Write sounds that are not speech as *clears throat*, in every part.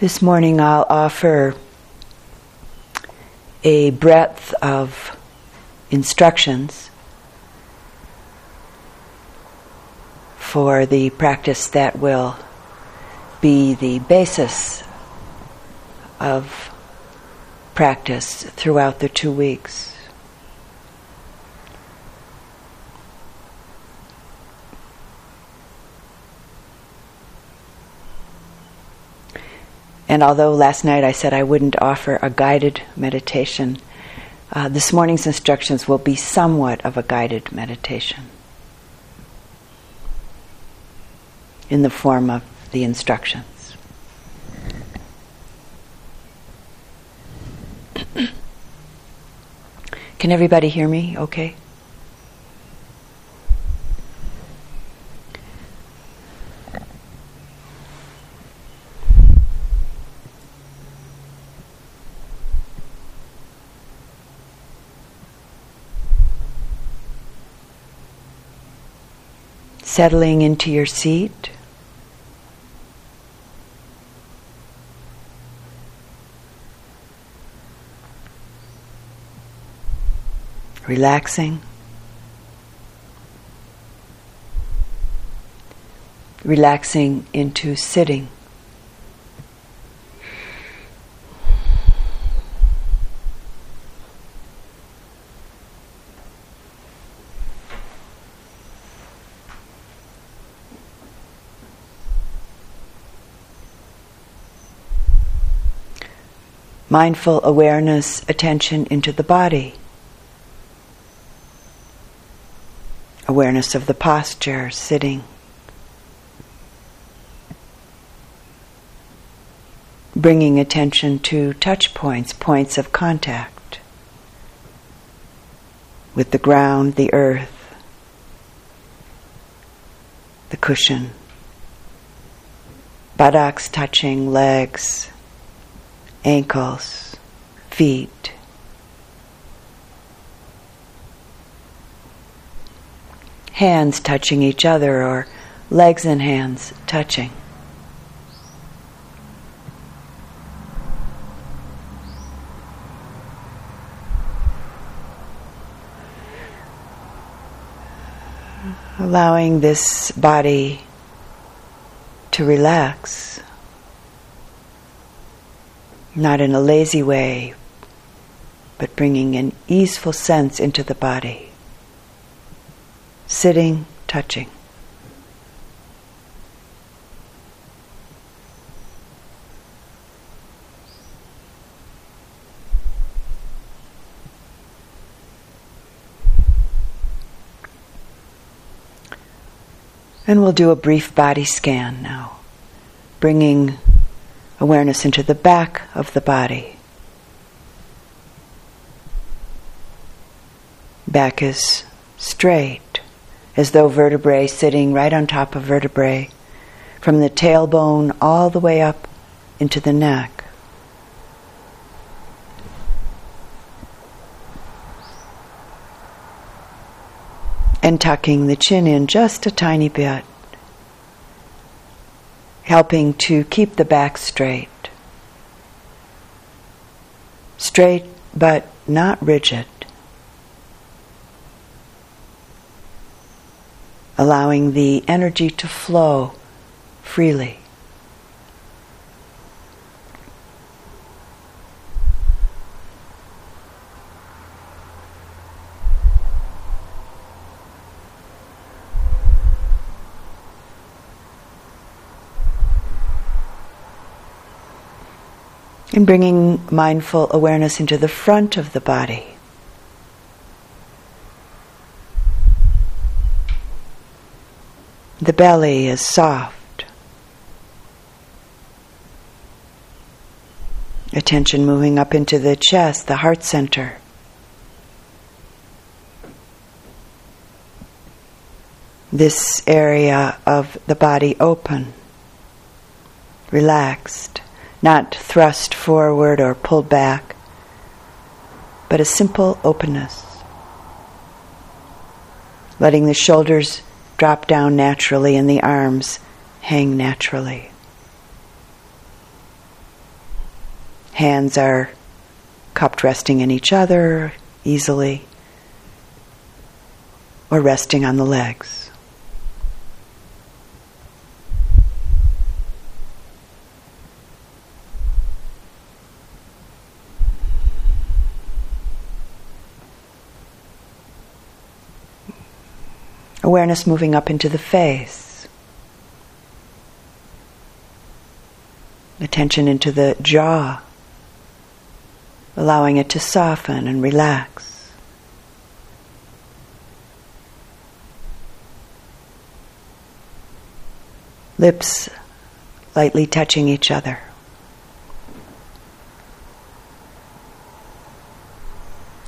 This morning I'll offer a breadth of instructions for the practice that will be the basis of practice throughout the two weeks. And although last night I said I wouldn't offer a guided meditation, uh, this morning's instructions will be somewhat of a guided meditation in the form of the instructions. *clears throat* Can everybody hear me okay? Settling into your seat. Relaxing. Relaxing into sitting. Mindful awareness, attention into the body. Awareness of the posture, sitting. Bringing attention to touch points, points of contact with the ground, the earth, the cushion, buttocks touching legs ankles, feet. Hands touching each other or legs and hands touching. Allowing this body to relax not in a lazy way, but bringing an easeful sense into the body. Sitting, touching. And we'll do a brief body scan now, bringing awareness into the back of the body. Back is straight, as though vertebrae sitting right on top of vertebrae, from the tailbone all the way up into the neck. And tucking the chin in just a tiny bit helping to keep the back straight. Straight but not rigid. Allowing the energy to flow freely. And bringing mindful awareness into the front of the body. The belly is soft. Attention moving up into the chest, the heart center. This area of the body open, relaxed not thrust forward or pulled back, but a simple openness. Letting the shoulders drop down naturally and the arms hang naturally. hands are cupped resting in each other easily or resting on the legs. Awareness moving up into the face. Attention into the jaw, allowing it to soften and relax. Lips lightly touching each other.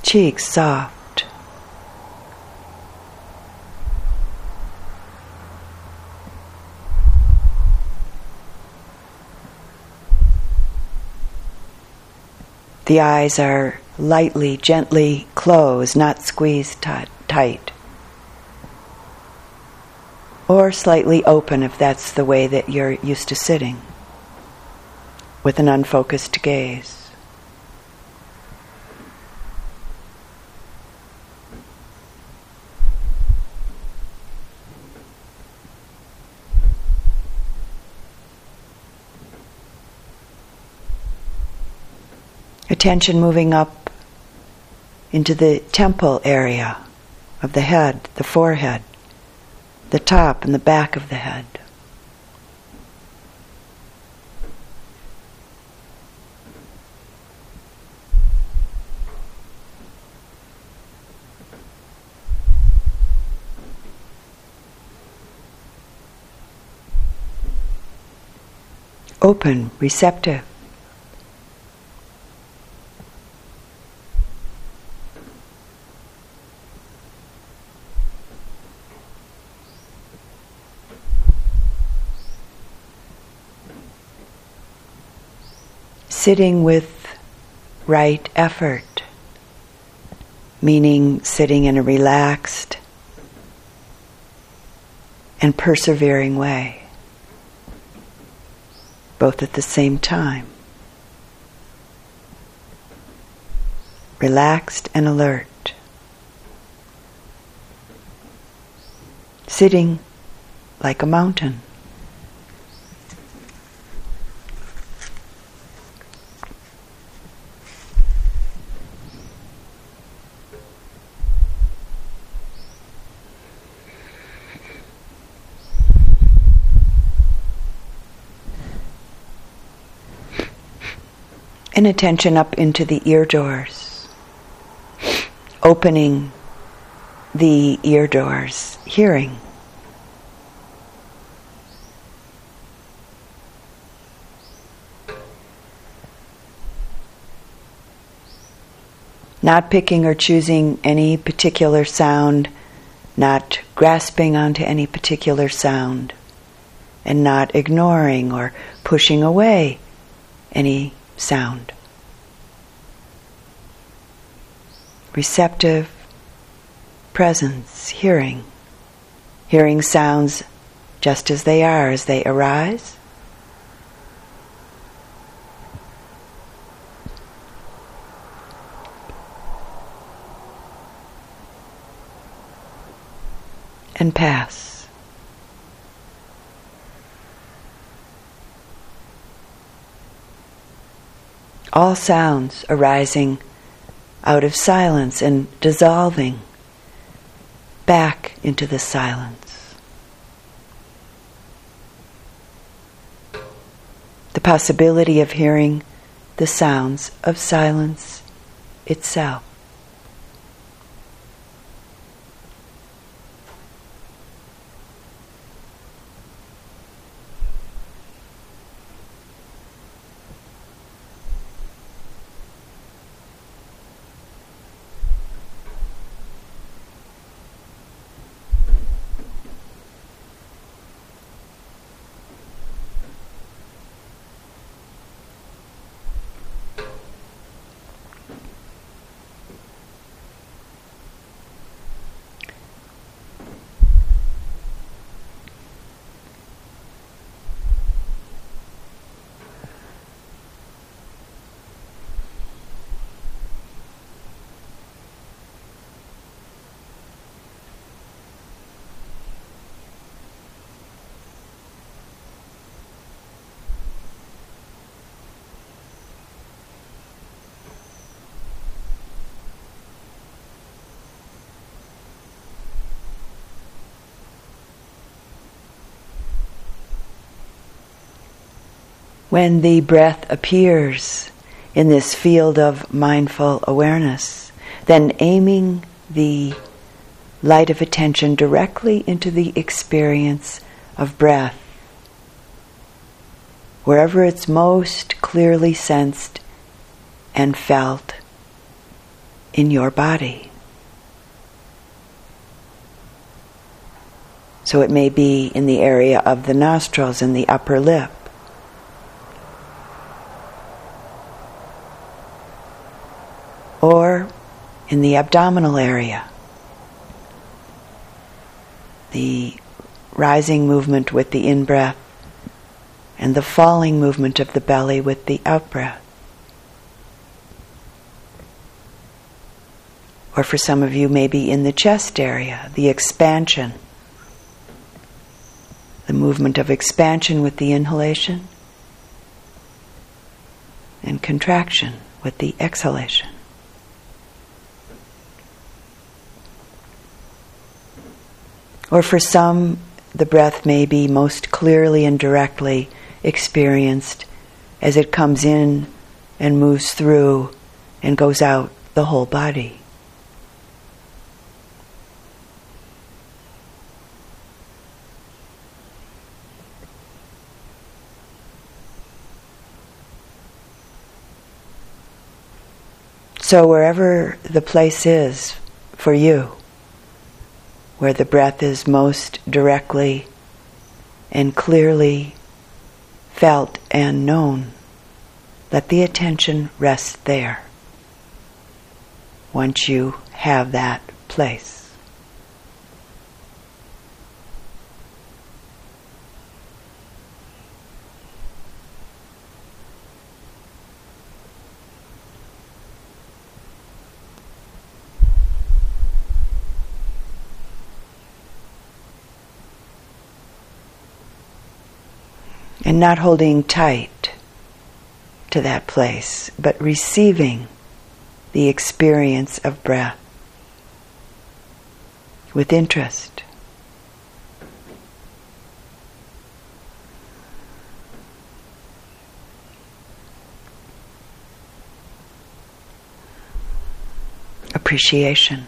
Cheeks soft. The eyes are lightly, gently closed, not squeezed t- tight. Or slightly open if that's the way that you're used to sitting, with an unfocused gaze. Attention moving up into the temple area of the head, the forehead, the top and the back of the head. Open, receptive. Sitting with right effort, meaning sitting in a relaxed and persevering way, both at the same time. Relaxed and alert. Sitting like a mountain. And attention up into the ear doors, opening the ear doors, hearing. Not picking or choosing any particular sound, not grasping onto any particular sound, and not ignoring or pushing away any sound. Receptive presence, hearing. Hearing sounds just as they are, as they arise. And pass. All sounds arising out of silence and dissolving back into the silence. The possibility of hearing the sounds of silence itself. When the breath appears in this field of mindful awareness, then aiming the light of attention directly into the experience of breath, wherever it's most clearly sensed and felt in your body. So it may be in the area of the nostrils and the upper lip. Or in the abdominal area. The rising movement with the in breath and the falling movement of the belly with the out breath. Or for some of you, maybe in the chest area, the expansion the movement of expansion with the inhalation and contraction with the exhalation. Or for some, the breath may be most clearly and directly experienced as it comes in and moves through and goes out the whole body. So, wherever the place is for you, where the breath is most directly and clearly felt and known, let the attention rest there once you have that place. And not holding tight to that place, but receiving the experience of breath with interest. Appreciation.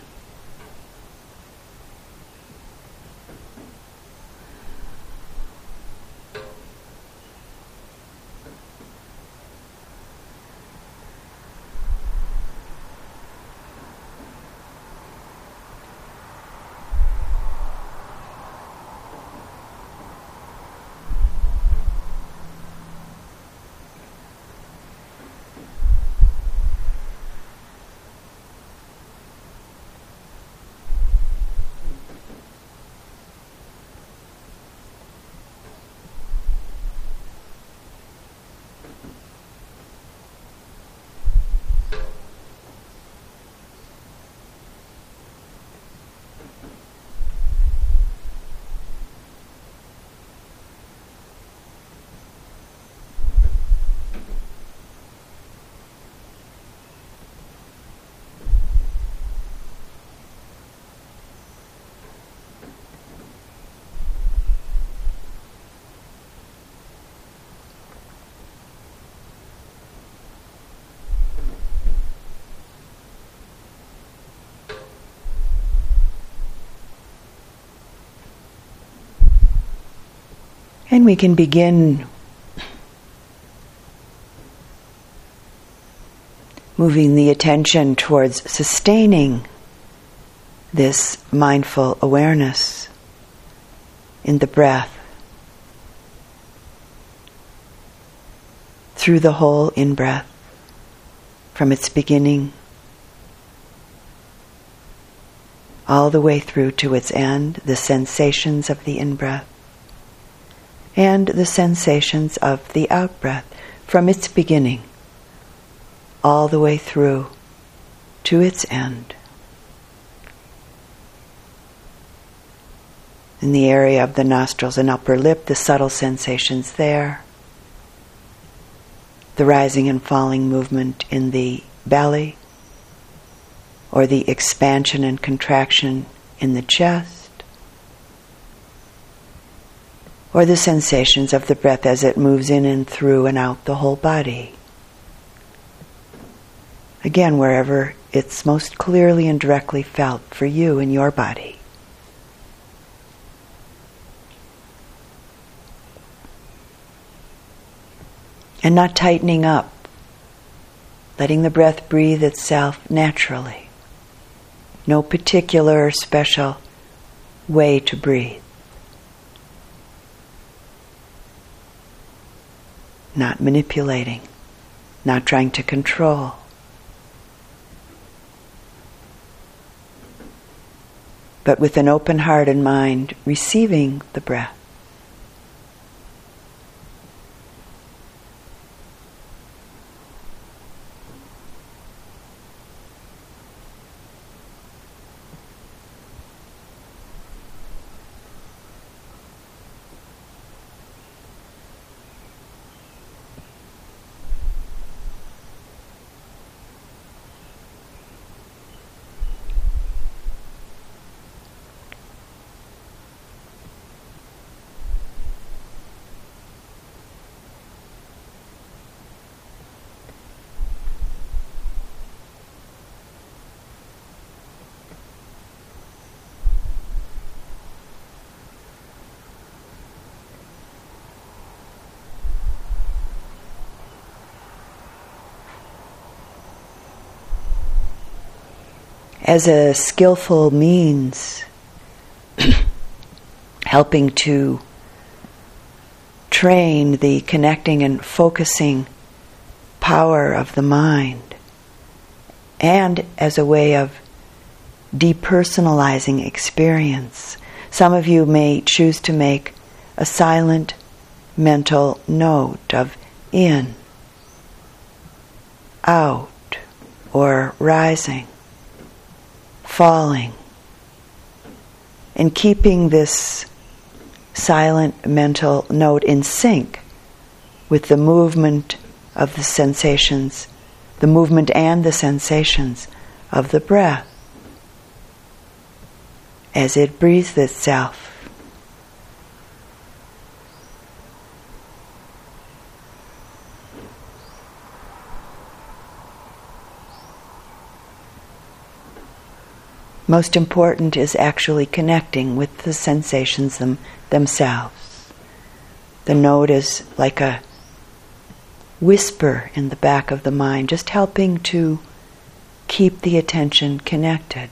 And we can begin moving the attention towards sustaining this mindful awareness in the breath through the whole in breath from its beginning all the way through to its end, the sensations of the in breath and the sensations of the out breath from its beginning all the way through to its end. In the area of the nostrils and upper lip, the subtle sensations there, the rising and falling movement in the belly, or the expansion and contraction in the chest or the sensations of the breath as it moves in and through and out the whole body. Again, wherever it's most clearly and directly felt for you in your body. And not tightening up, letting the breath breathe itself naturally. No particular or special way to breathe. Not manipulating, not trying to control. But with an open heart and mind, receiving the breath. As a skillful means *clears throat* helping to train the connecting and focusing power of the mind, and as a way of depersonalizing experience. Some of you may choose to make a silent mental note of in, out, or rising falling. And keeping this silent mental note in sync with the movement of the sensations, the movement and the sensations of the breath as it breathes itself most important is actually connecting with the sensations them, themselves. The note is like a whisper in the back of the mind, just helping to keep the attention connected.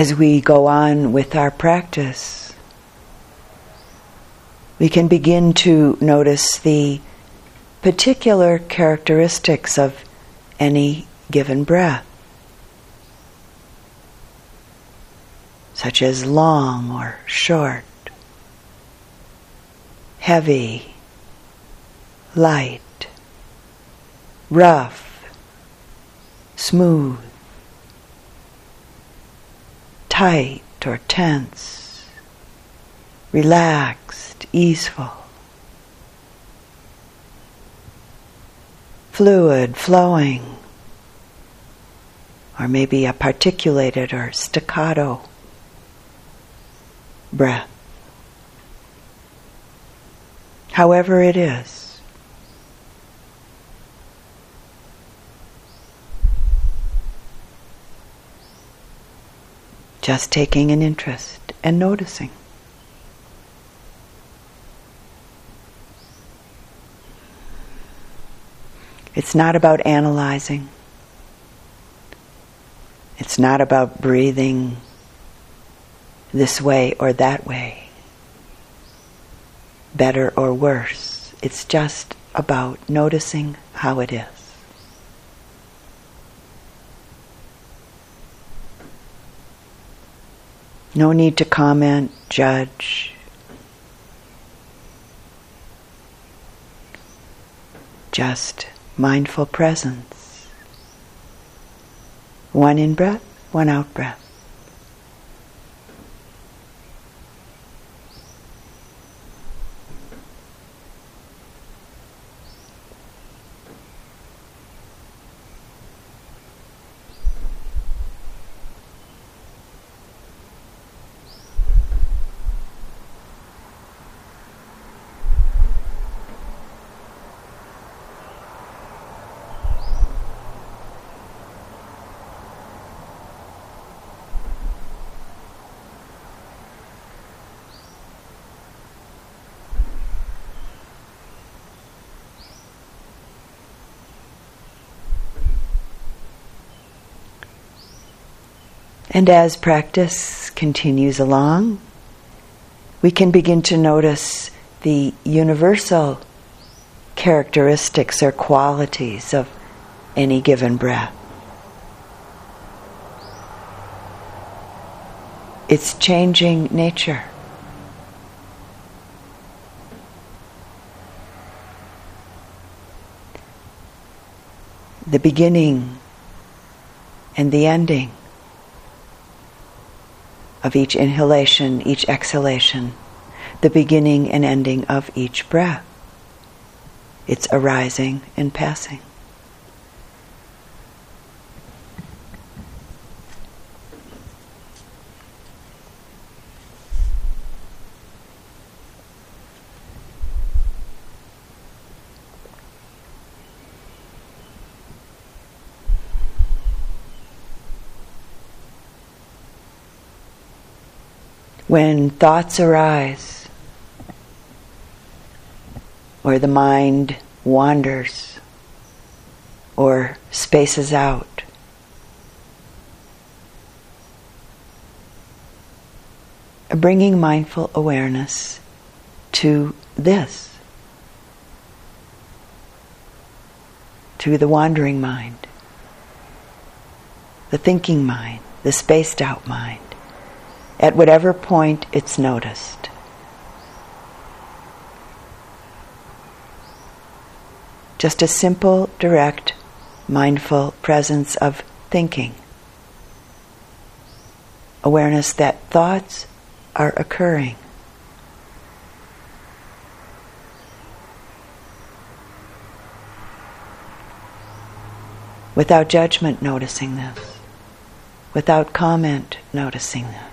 As we go on with our practice, we can begin to notice the particular characteristics of any given breath, such as long or short, heavy, light, rough, smooth tight or tense, relaxed, easeful, fluid, flowing, or maybe a particulated or staccato breath. However, it is. Just taking an interest and noticing. It's not about analyzing. It's not about breathing this way or that way, better or worse. It's just about noticing how it is. No need to comment, judge. Just mindful presence. One in breath, one out breath. And as practice continues along, we can begin to notice the universal characteristics or qualities of any given breath. Its changing nature. The beginning and the ending of each inhalation, each exhalation, the beginning and ending of each breath, its arising and passing. When thoughts arise or the mind wanders or spaces out. Bringing mindful awareness to this, to the wandering mind, the thinking mind, the spaced out mind at whatever point it's noticed. Just a simple, direct, mindful presence of thinking. Awareness that thoughts are occurring. Without judgment, noticing this. Without comment, noticing this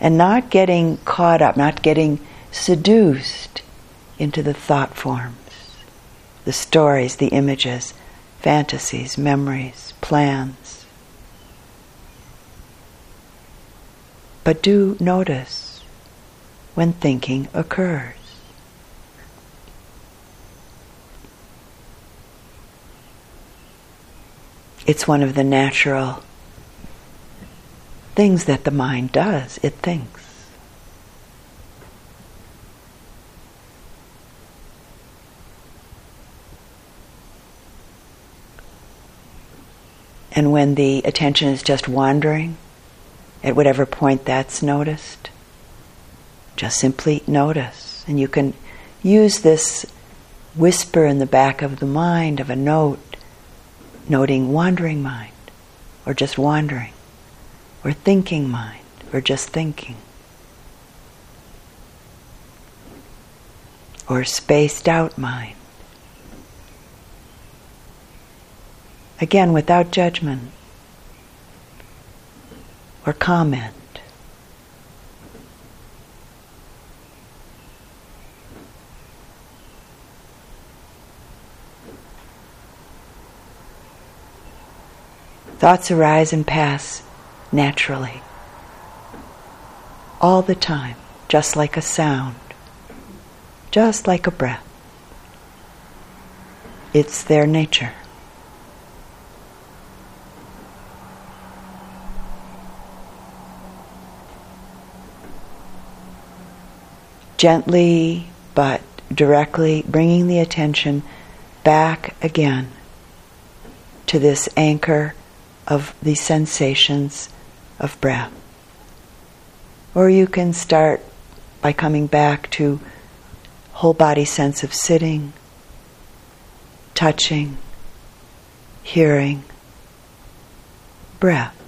and not getting caught up, not getting seduced into the thought forms, the stories, the images, fantasies, memories, plans. But do notice when thinking occurs. It's one of the natural things that the mind does, it thinks. And when the attention is just wandering, at whatever point that's noticed, just simply notice. And you can use this whisper in the back of the mind of a note, noting wandering mind, or just wandering or thinking mind, or just thinking, or spaced out mind. Again, without judgment or comment. Thoughts arise and pass naturally. all the time, just like a sound, just like a breath. It's their nature. Gently but directly bringing the attention back again to this anchor of the sensations of breath. Or you can start by coming back to whole body sense of sitting, touching, hearing, breath.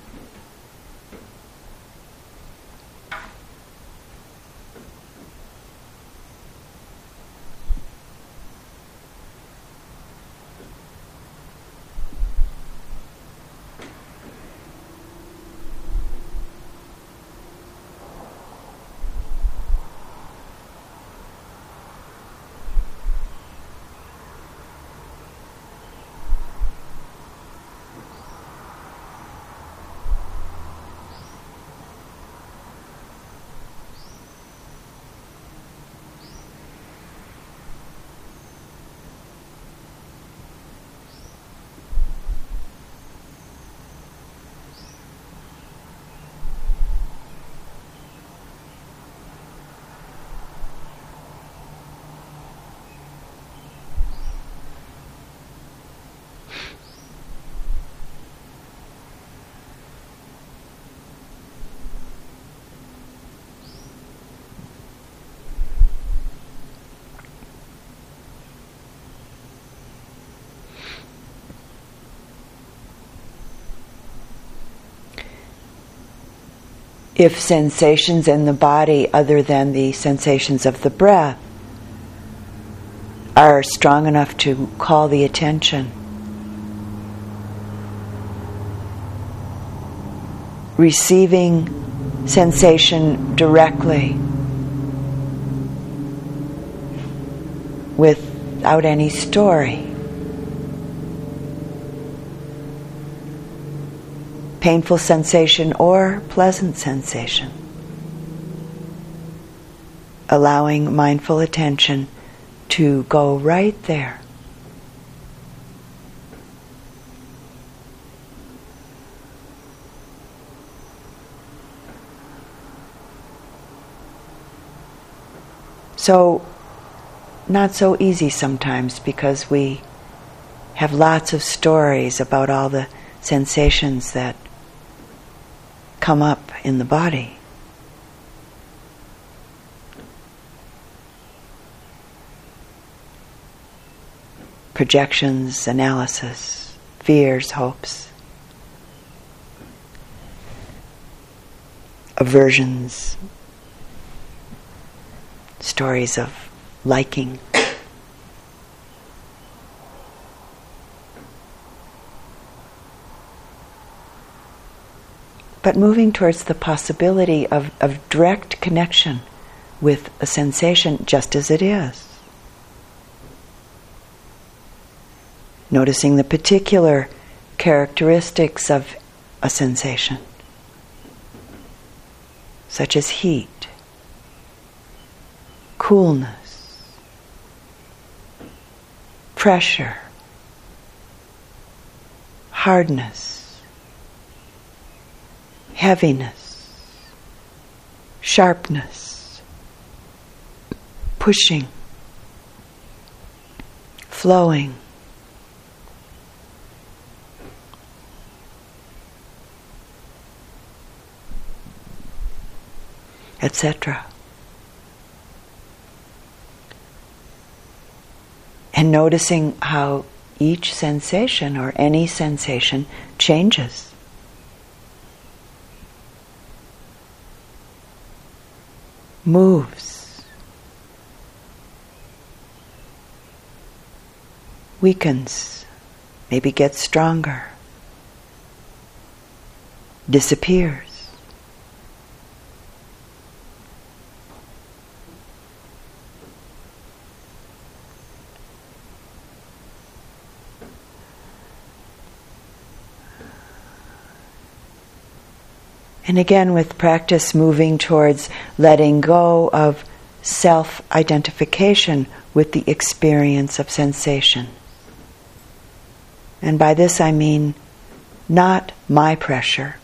If sensations in the body, other than the sensations of the breath, are strong enough to call the attention, receiving sensation directly without any story. Painful sensation or pleasant sensation. Allowing mindful attention to go right there. So, not so easy sometimes because we have lots of stories about all the sensations that come up in the body. Projections, analysis, fears, hopes, aversions, stories of liking. But moving towards the possibility of, of direct connection with a sensation just as it is. Noticing the particular characteristics of a sensation, such as heat, coolness, pressure, hardness heaviness, sharpness, pushing, flowing. etc. And noticing how each sensation or any sensation changes. Moves, weakens, maybe gets stronger, disappears. And again, with practice, moving towards letting go of self identification with the experience of sensation. And by this I mean not my pressure,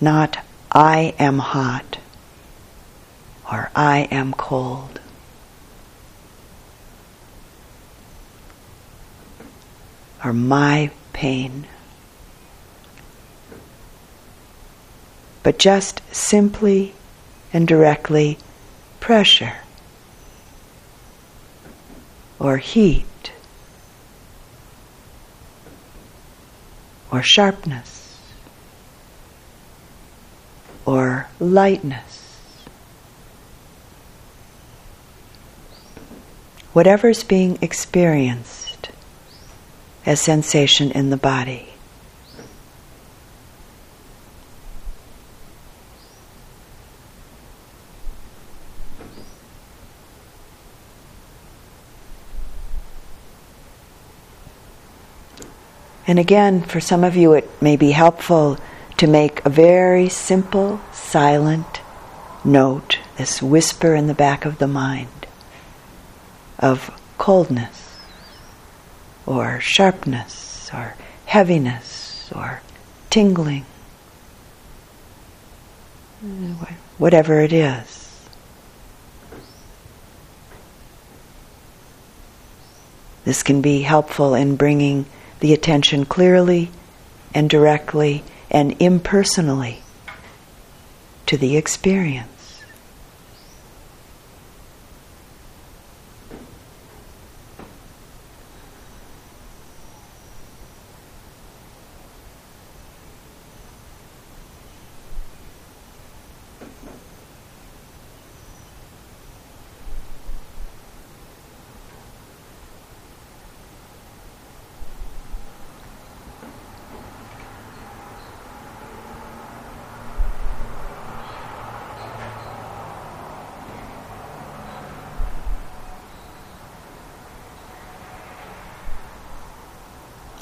not I am hot or I am cold. Or my pain. But just simply and directly pressure or heat or sharpness or lightness. Whatever's being experienced as sensation in the body. And again, for some of you, it may be helpful to make a very simple, silent note, this whisper in the back of the mind of coldness or sharpness or heaviness or tingling, whatever it is. This can be helpful in bringing the attention clearly and directly and impersonally to the experience.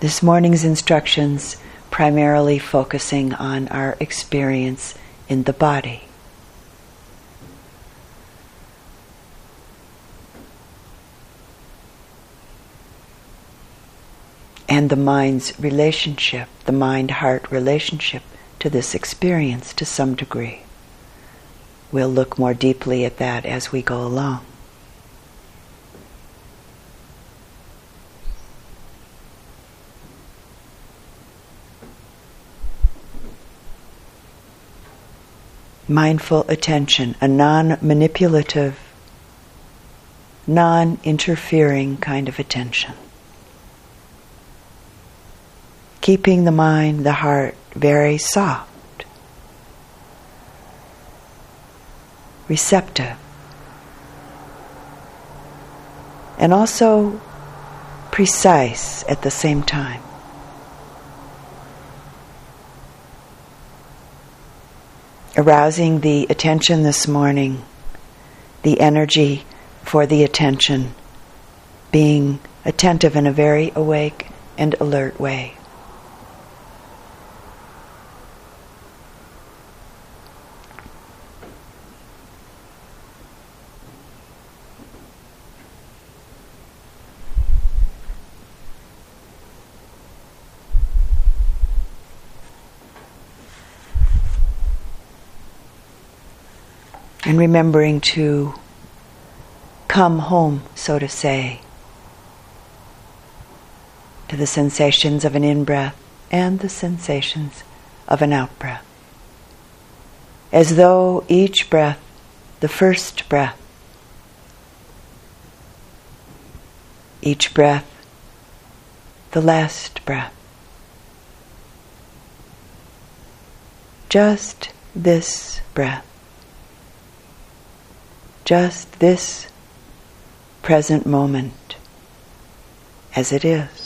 This morning's instructions primarily focusing on our experience in the body. And the mind's relationship, the mind heart relationship to this experience to some degree. We'll look more deeply at that as we go along. Mindful attention, a non manipulative, non interfering kind of attention. Keeping the mind, the heart very soft, receptive, and also precise at the same time. Arousing the attention this morning, the energy for the attention, being attentive in a very awake and alert way. And remembering to come home, so to say, to the sensations of an in breath and the sensations of an out breath. As though each breath, the first breath, each breath, the last breath. Just this breath just this present moment as it is.